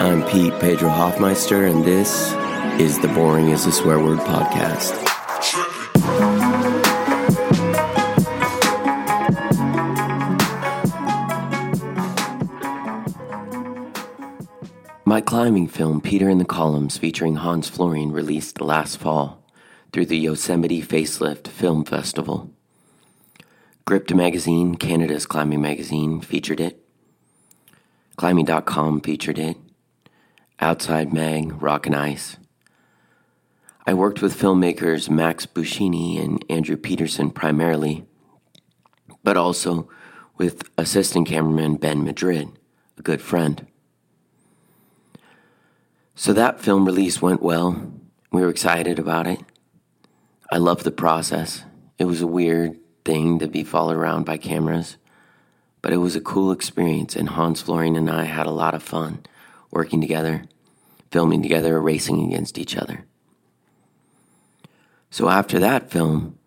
I'm Peter Brown Hoffmeister, and this is the Boring is a Swear Word podcast. My climbing film, Peter in the Columns, featuring Hans Florine, released last fall through the Yosemite Facelift Film Festival. Gripped Magazine, Canada's climbing magazine, featured it. Climbing.com featured it. Outside Mag, Rock and Ice. I worked with filmmakers Max Buscini and Andrew Peterson primarily, but also with assistant cameraman Ben Madrid, a good friend. So that film release went well. We were excited about it. I loved the process. It was a weird thing to be followed around by cameras, but it was a cool experience, and Hans Florine and I had a lot of fun working together, filming together, racing against each other. So after that film,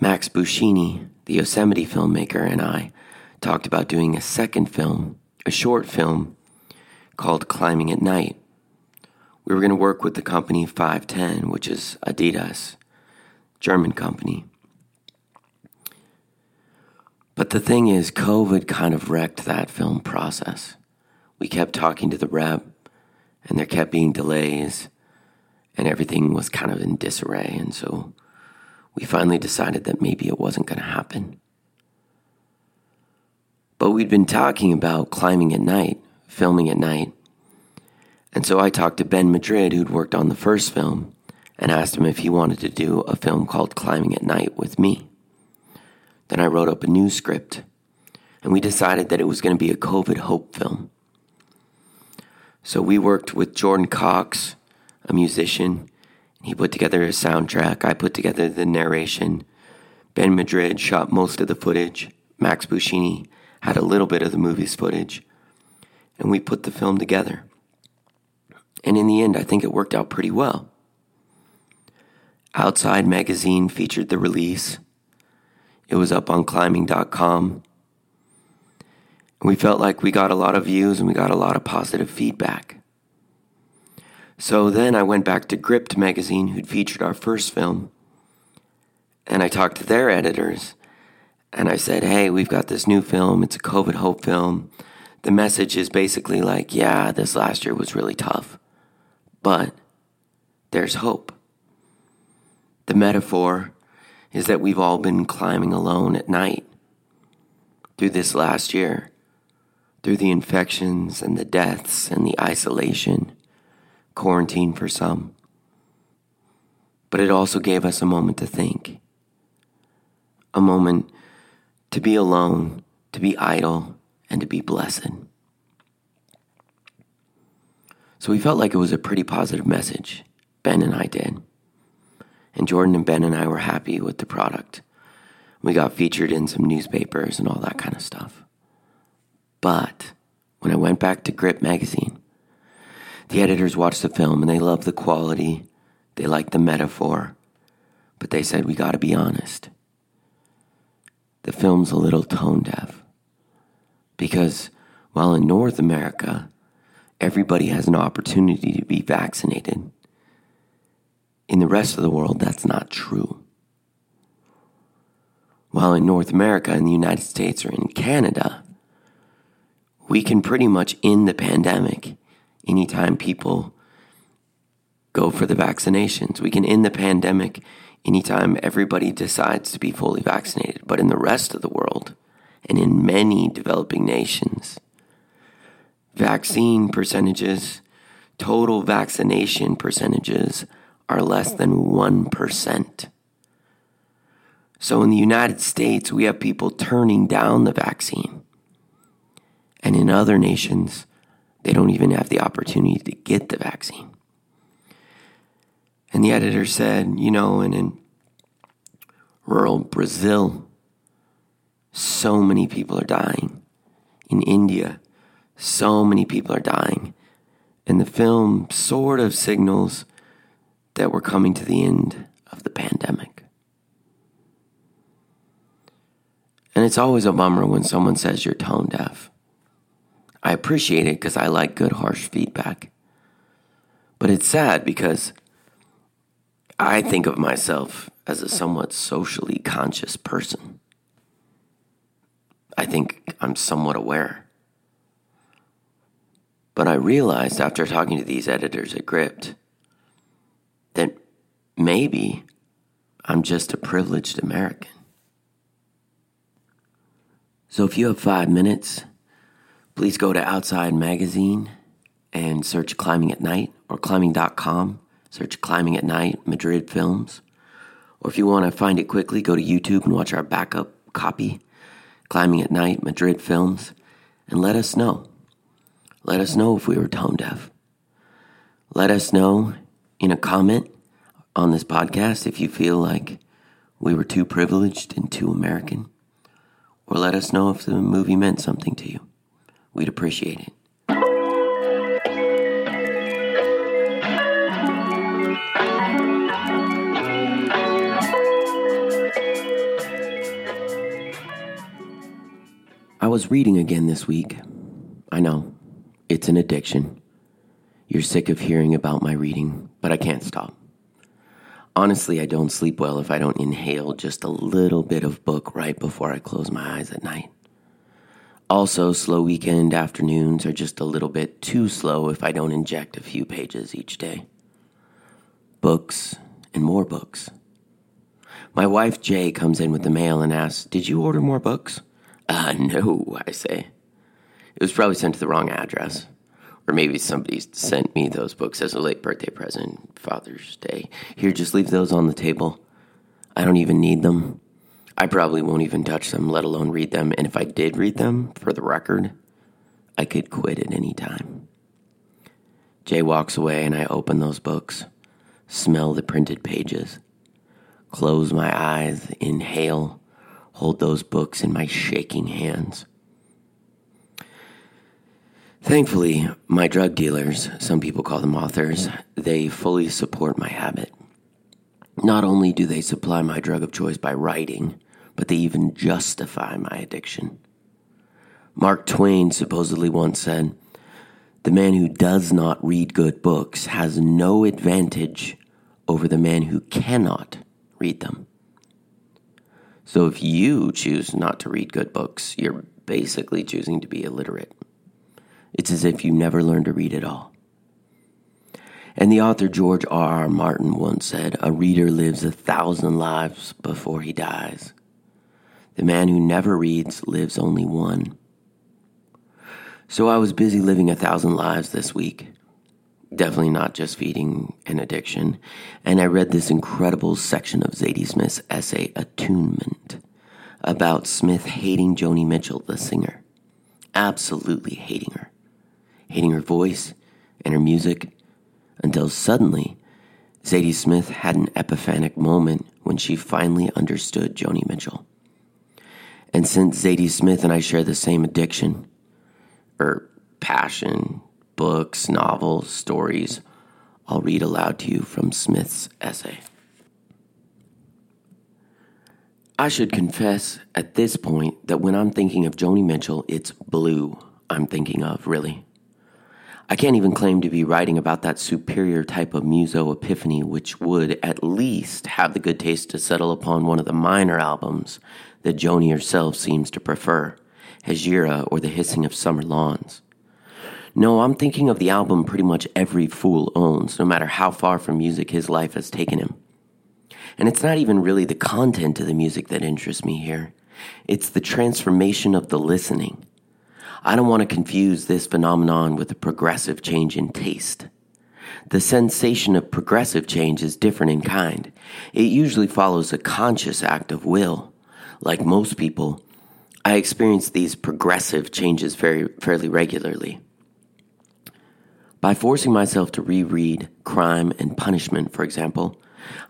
Max Buscini, the Yosemite filmmaker, and I talked about doing a second film, a short film called Climbing at Night. We were going to work with the company 510, which is Adidas, German company. But the thing is, COVID kind of wrecked that film process. We kept talking to the rep, and there kept being delays, and everything was kind of in disarray. And so we finally decided that maybe it wasn't going to happen. But we'd been talking about climbing at night, filming at night. And so I talked to Ben Madrid, who'd worked on the first film, and asked him if he wanted to do a film called Climbing at Night with me. Then I wrote up a new script, and we decided that it was going to be a COVID hope film. So we worked with Jordan Cox, a musician. He put together a soundtrack. I put together the narration. Ben Madrid shot most of the footage. Max Buscini had a little bit of the movie's footage. And we put the film together. And in the end, I think it worked out pretty well. Outside Magazine featured the release. It was up on climbing.com. We felt like we got a lot of views and we got a lot of positive feedback. So then I went back to Gripped magazine, who'd featured our first film, and I talked to their editors. And I said, Hey, we've got this new film. It's a COVID hope film. The message is basically like, Yeah, this last year was really tough, but there's hope. The metaphor is that we've all been climbing alone at night through this last year, through the infections and the deaths and the isolation, quarantine for some. But it also gave us a moment to think, a moment to be alone, to be idle, and to be blessed. So we felt like it was a pretty positive message, Ben and I did. And Jordan and Ben and I were happy with the product. We got featured in some newspapers and all that kind of stuff. But when I went back to Grip magazine, the editors watched the film and they loved the quality, they liked the metaphor, but they said, We gotta be honest. The film's a little tone deaf. Because while in North America, everybody has an opportunity to be vaccinated, in the rest of the world, that's not true. While in North America, in the United States, or in Canada, we can pretty much end the pandemic anytime people go for the vaccinations. We can end the pandemic anytime everybody decides to be fully vaccinated. But in the rest of the world, and in many developing nations, vaccine percentages, total vaccination percentages are less than 1%. So in the United States, we have people turning down the vaccine. And in other nations, they don't even have the opportunity to get the vaccine. And the editor said, you know, and in rural Brazil, so many people are dying. In India, so many people are dying. And the film sort of signals that we're coming to the end of the pandemic. And it's always a bummer when someone says you're tone deaf. I appreciate it because I like good, harsh feedback. But it's sad because I think of myself as a somewhat socially conscious person. I think I'm somewhat aware. But I realized after talking to these editors at Gripped that maybe I'm just a privileged American. So if you have five minutes, please go to Outside Magazine and search Climbing at Night or climbing.com, search Climbing at Night Madrid Films. Or if you want to find it quickly, go to YouTube and watch our backup copy, Climbing at Night Madrid Films, and let us know. Let us know if we were tone deaf. Let us know in a comment on this podcast if you feel like we were too privileged and too American. Or let us know if the movie meant something to you. We'd appreciate it. I was reading again this week. I know, it's an addiction. You're sick of hearing about my reading, but I can't stop. Honestly, I don't sleep well if I don't inhale just a little bit of book right before I close my eyes at night. Also, slow weekend afternoons are just a little bit too slow if I don't inject a few pages each day. Books and more books. My wife Jay comes in with the mail and asks, Did you order more books? Uh, no, I say. It was probably sent to the wrong address. Or maybe somebody sent me those books as a late birthday present, Father's Day. Here, just leave those on the table. I don't even need them. I probably won't even touch them, let alone read them. And if I did read them, for the record, I could quit at any time. Jay walks away, and I open those books, smell the printed pages, close my eyes, inhale hold those books in my shaking hands. Thankfully, my drug dealers, some people call them authors, they fully support my habit. Not only do they supply my drug of choice by writing, but they even justify my addiction. Mark Twain supposedly once said, The man who does not read good books has no advantage over the man who cannot read them. So if you choose not to read good books, you're basically choosing to be illiterate. It's as if you never learned to read at all. And the author George R. R. Martin once said, A reader lives a thousand lives before he dies. The man who never reads lives only one. So I was busy living a thousand lives this week definitely not just feeding an addiction. And I read this incredible section of Zadie Smith's essay, Attunement, about Smith hating Joni Mitchell, the singer. Absolutely hating her. Hating her voice and her music until suddenly Zadie Smith had an epiphanic moment when she finally understood Joni Mitchell. And since Zadie Smith and I share the same addiction, or passion, books, novels, stories, I'll read aloud to you from Smith's essay. I should confess at this point that when I'm thinking of Joni Mitchell, it's blue I'm thinking of, really. I can't even claim to be writing about that superior type of muso epiphany, which would at least have the good taste to settle upon one of the minor albums that Joni herself seems to prefer, Hejira or The Hissing of Summer Lawns. No, I'm thinking of the album pretty much every fool owns, no matter how far from music his life has taken him. And it's not even really the content of the music that interests me here, it's the transformation of the listening. I don't want to confuse this phenomenon with a progressive change in taste. The sensation of progressive change is different in kind. It usually follows a conscious act of will. Like most people, I experience these progressive changes very fairly regularly. By forcing myself to reread Crime and Punishment, for example,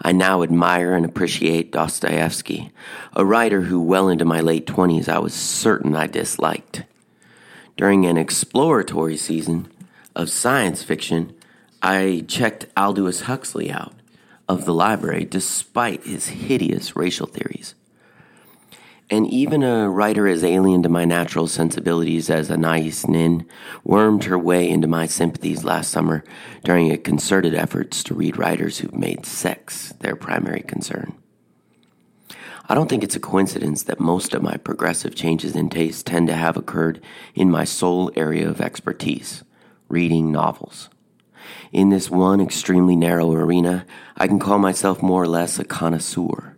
I now admire and appreciate Dostoevsky, a writer who, well into my late 20s, I was certain I disliked. During an exploratory season of science fiction, I checked Aldous Huxley out of the library despite his hideous racial theories. And even a writer as alien to my natural sensibilities as Anais Nin wormed her way into my sympathies last summer during a concerted efforts to read writers who've made sex their primary concern. I don't think it's a coincidence that most of my progressive changes in taste tend to have occurred in my sole area of expertise reading novels. In this one extremely narrow arena, I can call myself more or less a connoisseur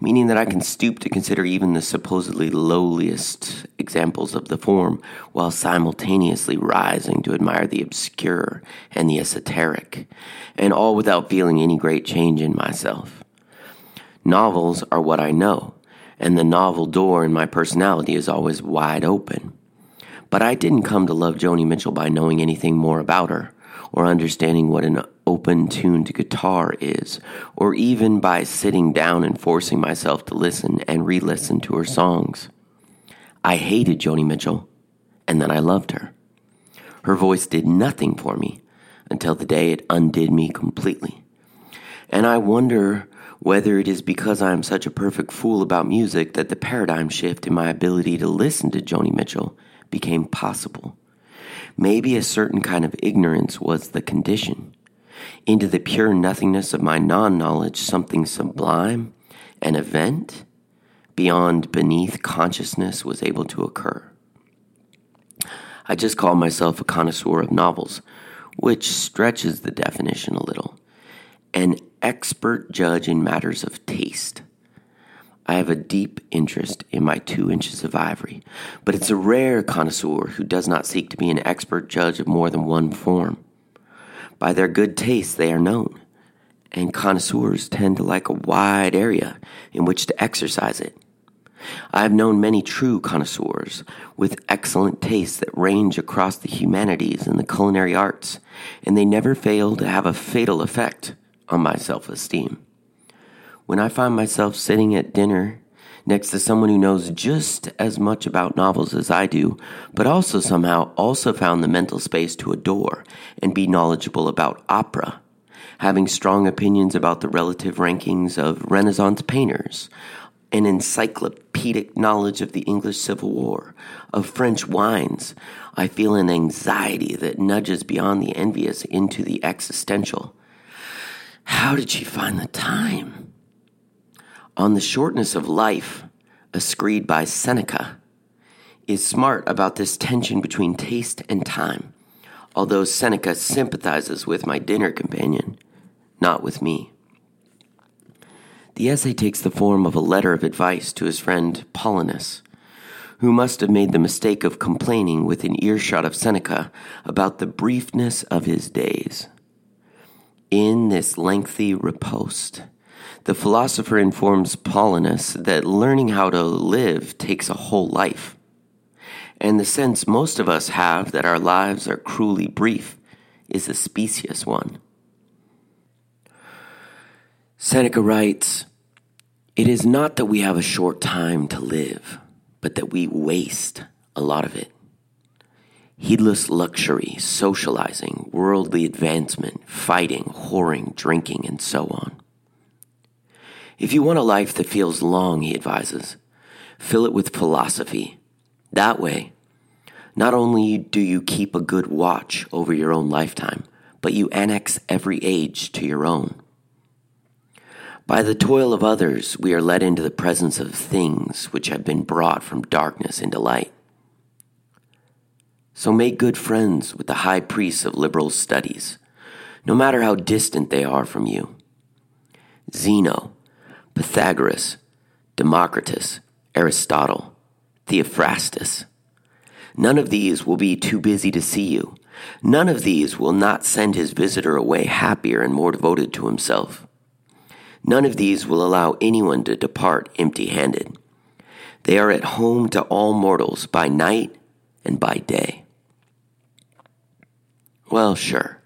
meaning that I can stoop to consider even the supposedly lowliest examples of the form while simultaneously rising to admire the obscure and the esoteric, and all without feeling any great change in myself. Novels are what I know, and the novel door in my personality is always wide open. But I didn't come to love Joni Mitchell by knowing anything more about her or understanding what an open tuned guitar is, or even by sitting down and forcing myself to listen and re listen to her songs. I hated Joni Mitchell, and then I loved her. Her voice did nothing for me until the day it undid me completely. And I wonder whether it is because I am such a perfect fool about music that the paradigm shift in my ability to listen to Joni Mitchell became possible. Maybe a certain kind of ignorance was the condition. Into the pure nothingness of my non knowledge, something sublime, an event beyond beneath consciousness was able to occur. I just call myself a connoisseur of novels, which stretches the definition a little, an expert judge in matters of taste. I have a deep interest in my two inches of ivory, but it's a rare connoisseur who does not seek to be an expert judge of more than one form. By their good taste, they are known, and connoisseurs tend to like a wide area in which to exercise it. I have known many true connoisseurs with excellent tastes that range across the humanities and the culinary arts, and they never fail to have a fatal effect on my self esteem. When I find myself sitting at dinner next to someone who knows just as much about novels as I do, but also somehow also found the mental space to adore and be knowledgeable about opera, having strong opinions about the relative rankings of Renaissance painters, an encyclopedic knowledge of the English Civil War, of French wines, I feel an anxiety that nudges beyond the envious into the existential. How did she find the time? On the shortness of life, a screed by Seneca, is smart about this tension between taste and time, although Seneca sympathizes with my dinner companion, not with me. The essay takes the form of a letter of advice to his friend Paulinus, who must have made the mistake of complaining within earshot of Seneca about the briefness of his days. In this lengthy riposte, the philosopher informs Paulinus that learning how to live takes a whole life. And the sense most of us have that our lives are cruelly brief is a specious one. Seneca writes It is not that we have a short time to live, but that we waste a lot of it. Heedless luxury, socializing, worldly advancement, fighting, whoring, drinking, and so on. If you want a life that feels long, he advises, fill it with philosophy. That way, not only do you keep a good watch over your own lifetime, but you annex every age to your own. By the toil of others, we are led into the presence of things which have been brought from darkness into light. So make good friends with the high priests of liberal studies, no matter how distant they are from you. Zeno, Pythagoras, Democritus, Aristotle, Theophrastus. None of these will be too busy to see you. None of these will not send his visitor away happier and more devoted to himself. None of these will allow anyone to depart empty handed. They are at home to all mortals by night and by day. Well, sure.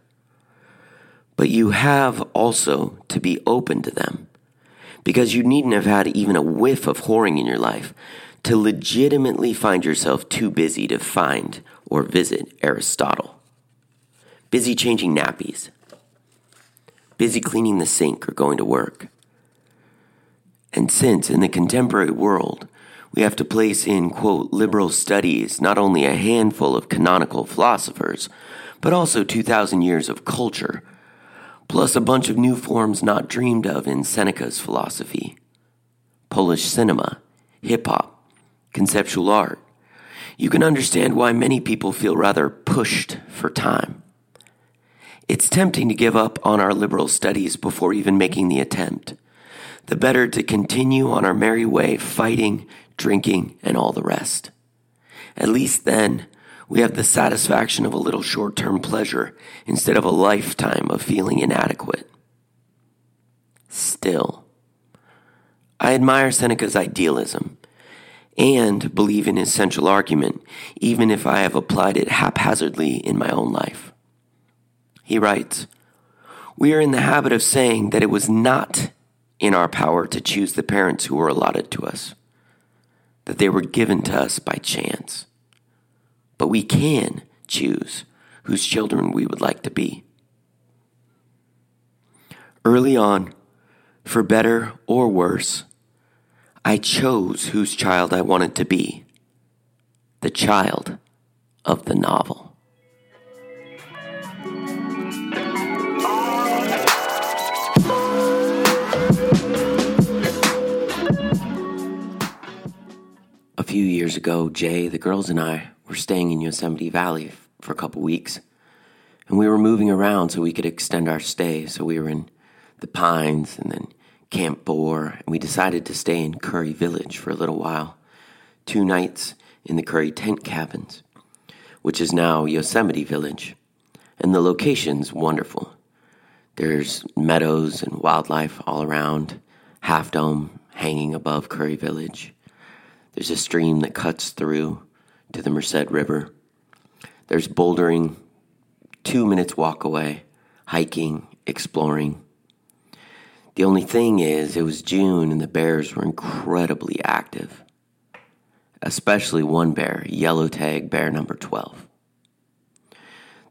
But you have also to be open to them because you needn't have had even a whiff of whoring in your life to legitimately find yourself too busy to find or visit Aristotle. Busy changing nappies, busy cleaning the sink or going to work. And since in the contemporary world we have to place in, quote, liberal studies not only a handful of canonical philosophers, but also 2,000 years of culture, plus a bunch of new forms not dreamed of in Seneca's philosophy Polish cinema, hip hop, conceptual art. You can understand why many people feel rather pushed for time. It's tempting to give up on our liberal studies before even making the attempt. The better to continue on our merry way, fighting, drinking, and all the rest. At least then, we have the satisfaction of a little short term pleasure instead of a lifetime of feeling inadequate. Still, I admire Seneca's idealism and believe in his central argument, even if I have applied it haphazardly in my own life. He writes, We are in the habit of saying that it was not in our power to choose the parents who were allotted to us, that they were given to us by chance. But we can choose whose children we would like to be. Early on, for better or worse, I chose whose child I wanted to be the child of the novel. A few years ago, Jay, the girls, and I were staying in Yosemite Valley for a couple weeks. And we were moving around so we could extend our stay. So we were in the Pines and then Camp Boar. And we decided to stay in Curry Village for a little while. Two nights in the Curry tent cabins, which is now Yosemite Village. And the location's wonderful. There's meadows and wildlife all around, Half Dome hanging above Curry Village. There's a stream that cuts through to the Merced River. There's bouldering, two minutes walk away, hiking, exploring. The only thing is, it was June and the bears were incredibly active, especially one bear, yellow tag bear number 12.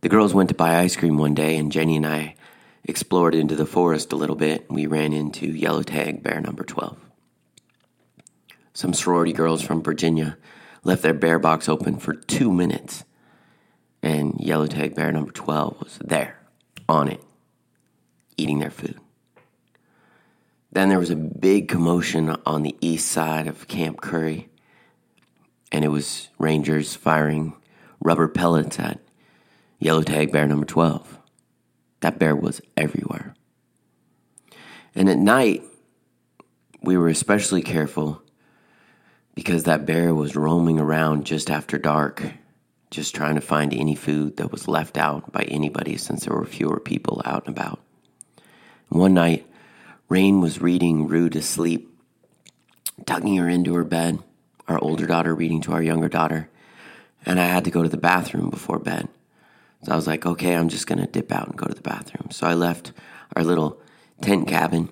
The girls went to buy ice cream one day, and Jenny and I explored into the forest a little bit, and we ran into yellow tag bear number 12. Some sorority girls from Virginia left their bear box open for two minutes. And yellow tag bear number 12 was there, on it, eating their food. Then there was a big commotion on the east side of Camp Curry, and it was Rangers firing rubber pellets at yellow tag bear number 12. That bear was everywhere. And at night, we were especially careful because that bear was roaming around just after dark, just trying to find any food that was left out by anybody since there were fewer people out and about. One night, Rain was reading Rue to sleep, tucking her into her bed, our older daughter reading to our younger daughter, and I had to go to the bathroom before bed. So I was like, okay, I'm just going to dip out and go to the bathroom. So I left our little tent cabin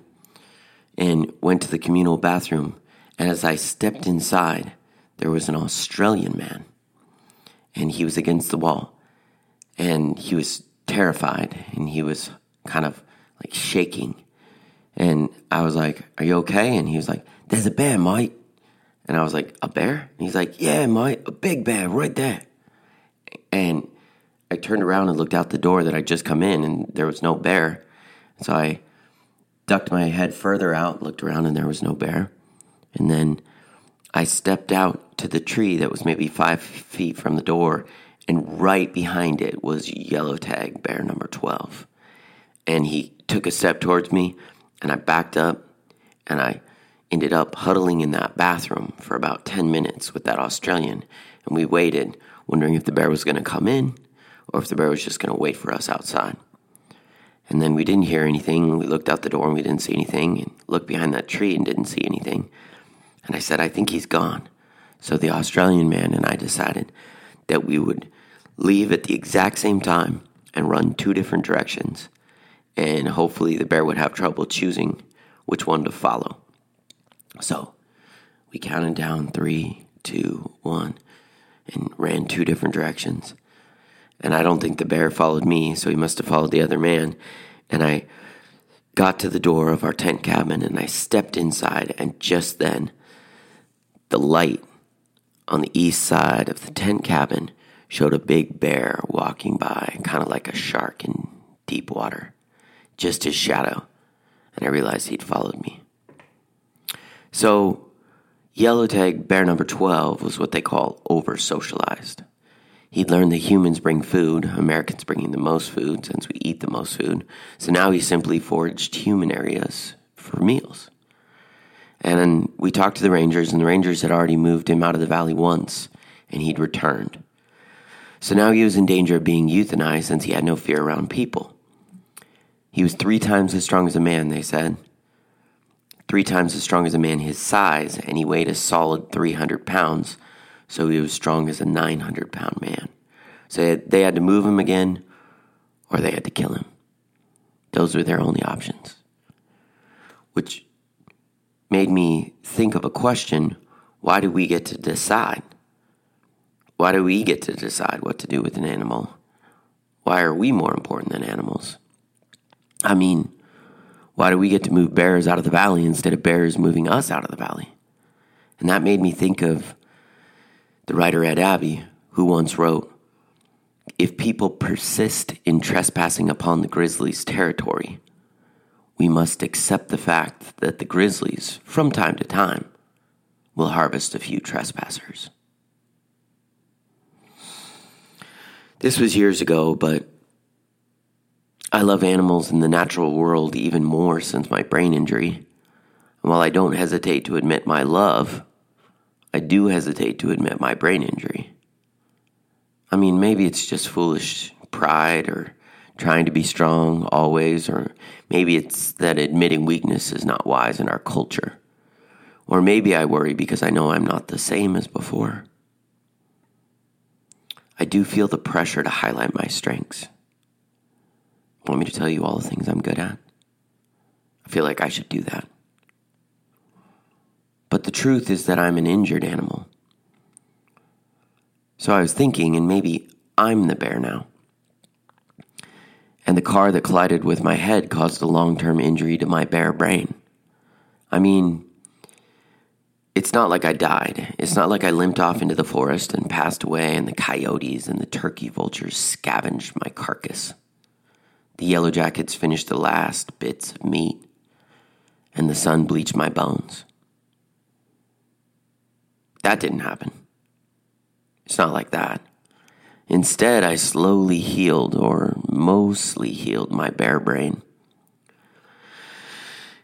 and went to the communal bathroom and as I stepped inside, there was an Australian man, and he was against the wall, and he was terrified, and he was kind of like shaking. And I was like, Are you okay? And he was like, There's a bear, mate. And I was like, A bear? And he's like, Yeah, mate, a big bear right there. And I turned around and looked out the door that I'd just come in, and there was no bear. So I ducked my head further out, looked around, and there was no bear. And then I stepped out to the tree that was maybe five feet from the door, and right behind it was yellow tag bear number 12. And he took a step towards me, and I backed up, and I ended up huddling in that bathroom for about 10 minutes with that Australian. And we waited, wondering if the bear was going to come in or if the bear was just going to wait for us outside. And then we didn't hear anything. We looked out the door and we didn't see anything, and looked behind that tree and didn't see anything. And I said, I think he's gone. So the Australian man and I decided that we would leave at the exact same time and run two different directions. And hopefully the bear would have trouble choosing which one to follow. So we counted down three, two, one, and ran two different directions. And I don't think the bear followed me, so he must have followed the other man. And I got to the door of our tent cabin and I stepped inside, and just then, the light on the east side of the tent cabin showed a big bear walking by, kind of like a shark in deep water, just his shadow. And I realized he'd followed me. So, yellow tag bear number 12 was what they call over socialized. He'd learned that humans bring food, Americans bringing the most food since we eat the most food. So now he simply foraged human areas for meals. And we talked to the Rangers, and the Rangers had already moved him out of the valley once, and he'd returned. So now he was in danger of being euthanized since he had no fear around people. He was three times as strong as a man, they said. Three times as strong as a man his size, and he weighed a solid 300 pounds so he was strong as a 900 pound man. So they had to move him again or they had to kill him. Those were their only options. Which made me think of a question why do we get to decide? Why do we get to decide what to do with an animal? Why are we more important than animals? I mean, why do we get to move bears out of the valley instead of bears moving us out of the valley? And that made me think of the writer Ed Abbey, who once wrote If people persist in trespassing upon the grizzlies' territory, we must accept the fact that the grizzlies, from time to time, will harvest a few trespassers. This was years ago, but I love animals in the natural world even more since my brain injury. And while I don't hesitate to admit my love I do hesitate to admit my brain injury. I mean, maybe it's just foolish pride or trying to be strong always, or maybe it's that admitting weakness is not wise in our culture. Or maybe I worry because I know I'm not the same as before. I do feel the pressure to highlight my strengths. Want me to tell you all the things I'm good at? I feel like I should do that. But the truth is that I'm an injured animal. So I was thinking, and maybe I'm the bear now. And the car that collided with my head caused a long term injury to my bear brain. I mean, it's not like I died. It's not like I limped off into the forest and passed away, and the coyotes and the turkey vultures scavenged my carcass. The yellow jackets finished the last bits of meat, and the sun bleached my bones. That didn't happen. It's not like that. Instead, I slowly healed, or mostly healed, my bear brain.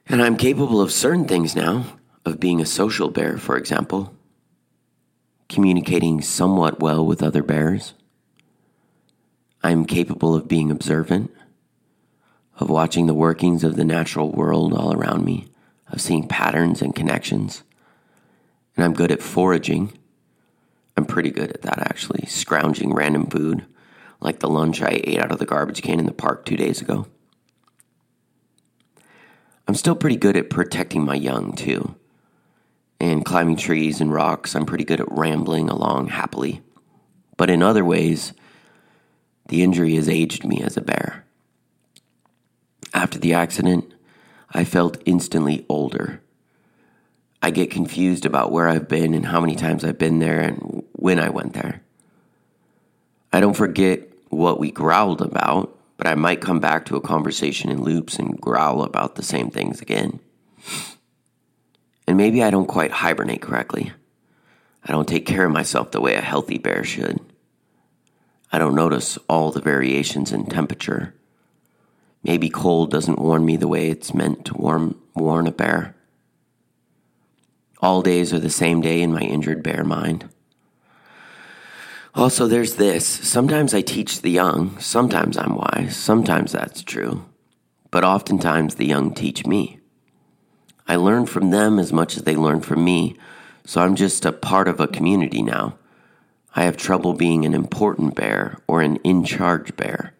And I'm capable of certain things now, of being a social bear, for example, communicating somewhat well with other bears. I'm capable of being observant, of watching the workings of the natural world all around me, of seeing patterns and connections and I'm good at foraging. I'm pretty good at that actually, scrounging random food, like the lunch I ate out of the garbage can in the park two days ago. I'm still pretty good at protecting my young too. And climbing trees and rocks, I'm pretty good at rambling along happily. But in other ways, the injury has aged me as a bear. After the accident, I felt instantly older I get confused about where I've been and how many times I've been there and when I went there. I don't forget what we growled about, but I might come back to a conversation in loops and growl about the same things again. And maybe I don't quite hibernate correctly. I don't take care of myself the way a healthy bear should. I don't notice all the variations in temperature. Maybe cold doesn't warn me the way it's meant to warm, warn a bear. All days are the same day in my injured bear mind. Also, there's this. Sometimes I teach the young, sometimes I'm wise, sometimes that's true, but oftentimes the young teach me. I learn from them as much as they learn from me, so I'm just a part of a community now. I have trouble being an important bear or an in charge bear.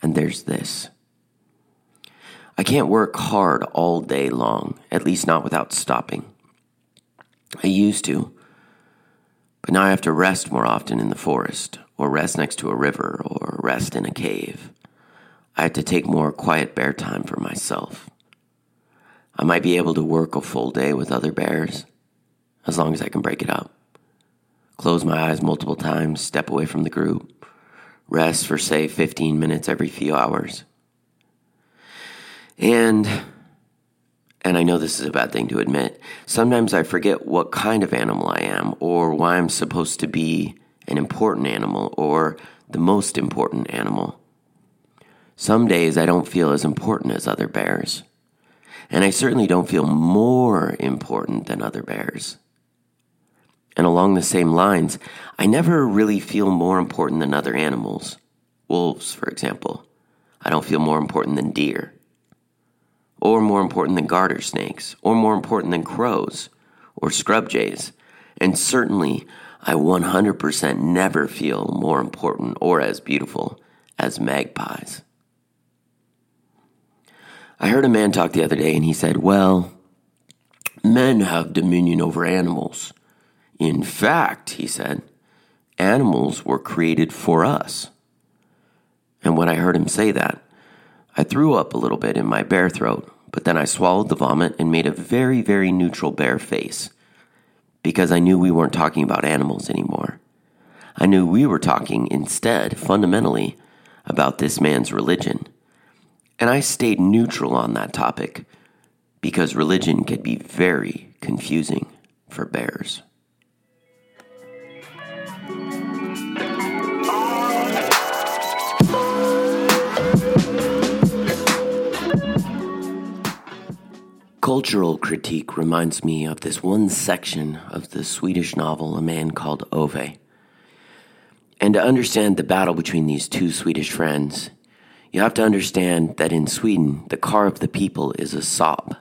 And there's this. I can't work hard all day long, at least not without stopping. I used to, but now I have to rest more often in the forest, or rest next to a river, or rest in a cave. I have to take more quiet bear time for myself. I might be able to work a full day with other bears, as long as I can break it up. Close my eyes multiple times, step away from the group, rest for, say, 15 minutes every few hours. And and I know this is a bad thing to admit, sometimes I forget what kind of animal I am, or why I'm supposed to be an important animal, or the most important animal. Some days I don't feel as important as other bears. And I certainly don't feel more important than other bears. And along the same lines, I never really feel more important than other animals. Wolves, for example. I don't feel more important than deer or more important than garter snakes, or more important than crows, or scrub jays. And certainly, I 100% never feel more important or as beautiful as magpies. I heard a man talk the other day and he said, Well, men have dominion over animals. In fact, he said, animals were created for us. And when I heard him say that, I threw up a little bit in my bear throat, but then I swallowed the vomit and made a very, very neutral bear face because I knew we weren't talking about animals anymore. I knew we were talking instead, fundamentally, about this man's religion. And I stayed neutral on that topic because religion can be very confusing for bears. Cultural critique reminds me of this one section of the Swedish novel A Man Called Ove. And to understand the battle between these two Swedish friends, you have to understand that in Sweden, the car of the people is a Saab.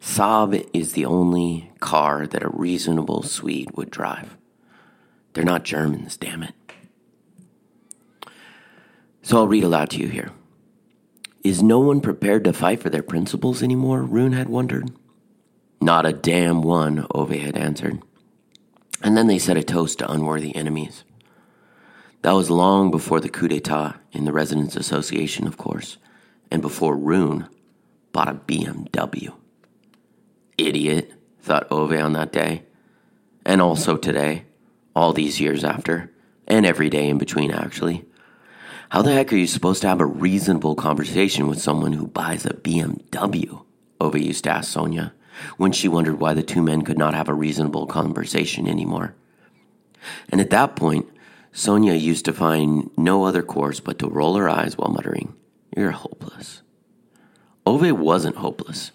Saab is the only car that a reasonable Swede would drive. They're not Germans, damn it. So I'll read aloud to you here. Is no one prepared to fight for their principles anymore? Rune had wondered. Not a damn one, Ove had answered. And then they set a toast to unworthy enemies. That was long before the coup d'etat in the Residents Association, of course, and before Rune bought a BMW. Idiot, thought Ove on that day, and also today, all these years after, and every day in between, actually. How the heck are you supposed to have a reasonable conversation with someone who buys a BMW? Ove used to ask Sonja when she wondered why the two men could not have a reasonable conversation anymore. And at that point, Sonja used to find no other course but to roll her eyes while muttering, You're hopeless. Ove wasn't hopeless,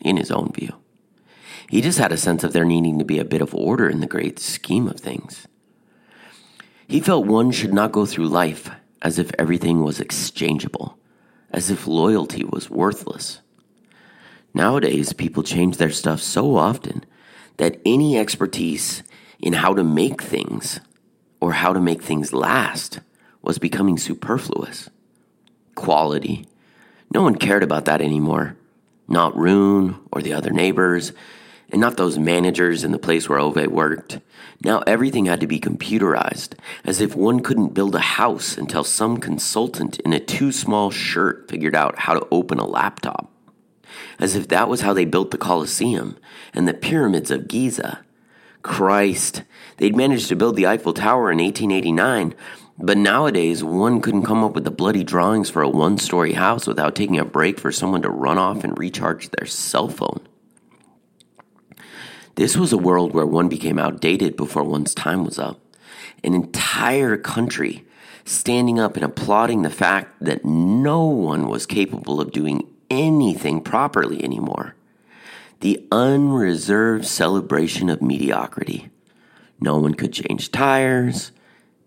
in his own view. He just had a sense of there needing to be a bit of order in the great scheme of things. He felt one should not go through life as if everything was exchangeable, as if loyalty was worthless. Nowadays, people change their stuff so often that any expertise in how to make things or how to make things last was becoming superfluous. Quality. No one cared about that anymore. Not Rune or the other neighbors, and not those managers in the place where Ove worked. Now everything had to be computerized, as if one couldn't build a house until some consultant in a too small shirt figured out how to open a laptop. As if that was how they built the Colosseum and the pyramids of Giza. Christ, they'd managed to build the Eiffel Tower in 1889, but nowadays one couldn't come up with the bloody drawings for a one story house without taking a break for someone to run off and recharge their cell phone. This was a world where one became outdated before one's time was up. An entire country standing up and applauding the fact that no one was capable of doing anything properly anymore. The unreserved celebration of mediocrity. No one could change tires,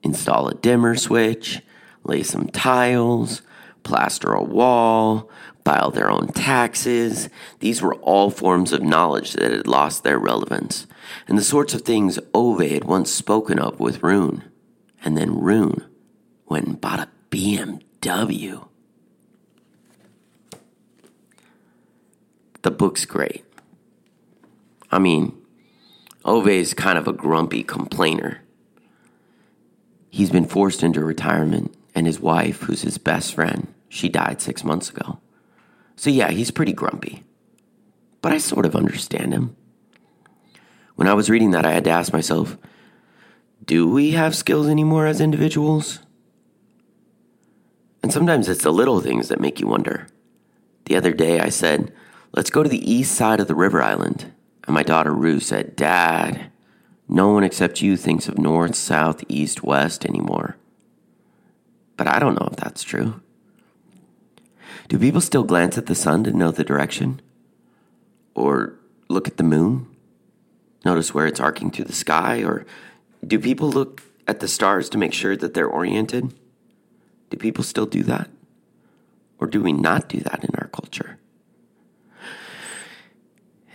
install a dimmer switch, lay some tiles, plaster a wall, file their own taxes. These were all forms of knowledge that had lost their relevance, and the sorts of things Ove had once spoken of with Rune. And then Rune went and bought a BMW. The book's great. I mean, Ove is kind of a grumpy complainer. He's been forced into retirement, and his wife, who's his best friend, she died six months ago. So, yeah, he's pretty grumpy. But I sort of understand him. When I was reading that, I had to ask myself do we have skills anymore as individuals? And sometimes it's the little things that make you wonder. The other day, I said, Let's go to the east side of the river island. And my daughter Rue said, Dad, no one except you thinks of north, south, east, west anymore. But I don't know if that's true. Do people still glance at the sun to know the direction? Or look at the moon? Notice where it's arcing through the sky? Or do people look at the stars to make sure that they're oriented? Do people still do that? Or do we not do that in our culture?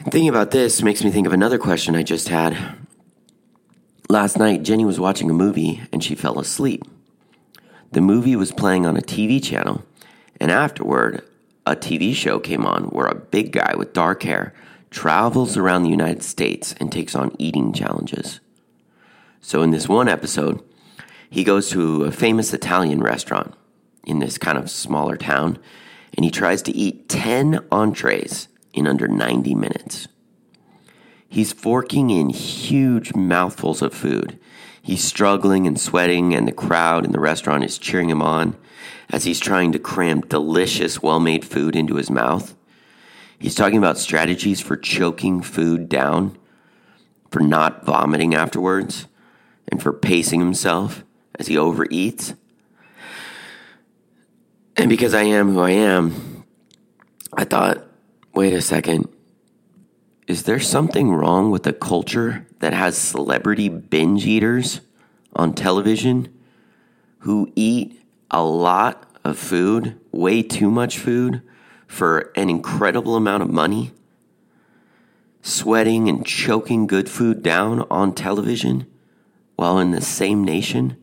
Thinking about this makes me think of another question I just had. Last night, Jenny was watching a movie and she fell asleep. The movie was playing on a TV channel, and afterward, a TV show came on where a big guy with dark hair travels around the United States and takes on eating challenges. So, in this one episode, he goes to a famous Italian restaurant in this kind of smaller town and he tries to eat 10 entrees in under 90 minutes. He's forking in huge mouthfuls of food. He's struggling and sweating, and the crowd in the restaurant is cheering him on as he's trying to cram delicious, well made food into his mouth. He's talking about strategies for choking food down, for not vomiting afterwards, and for pacing himself as he overeats. And because I am who I am, I thought, wait a second. Is there something wrong with a culture that has celebrity binge eaters on television who eat a lot of food, way too much food, for an incredible amount of money? Sweating and choking good food down on television? while in the same nation,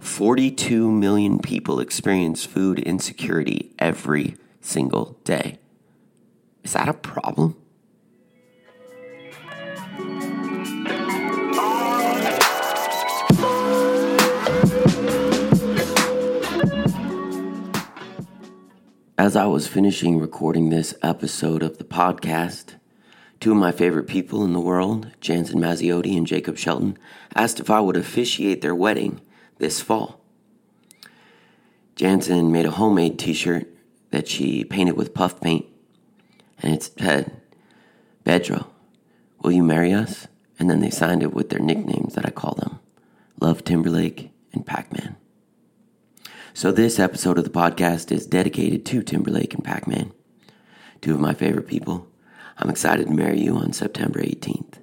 42 million people experience food insecurity every single day. Is that a problem? As I was finishing recording this episode of the podcast, Two of my favorite people in the world, Jansen Maziotti and Jacob Shelton, asked if I would officiate their wedding this fall. Jansen made a homemade t shirt that she painted with puff paint, and it said, Bedro, will you marry us? And then they signed it with their nicknames that I call them Love Timberlake and Pac Man. So, this episode of the podcast is dedicated to Timberlake and Pac Man, two of my favorite people I'm excited to marry you on September 18th.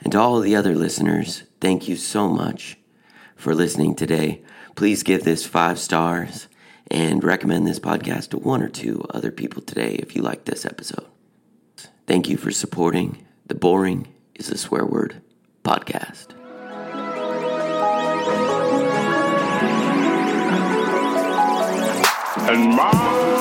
And to all the other listeners, thank you so much for listening today. Please give this five stars and recommend this podcast to one or two other people today if you like this episode. Thank you for supporting the Boring is a Swear Word podcast. and mom.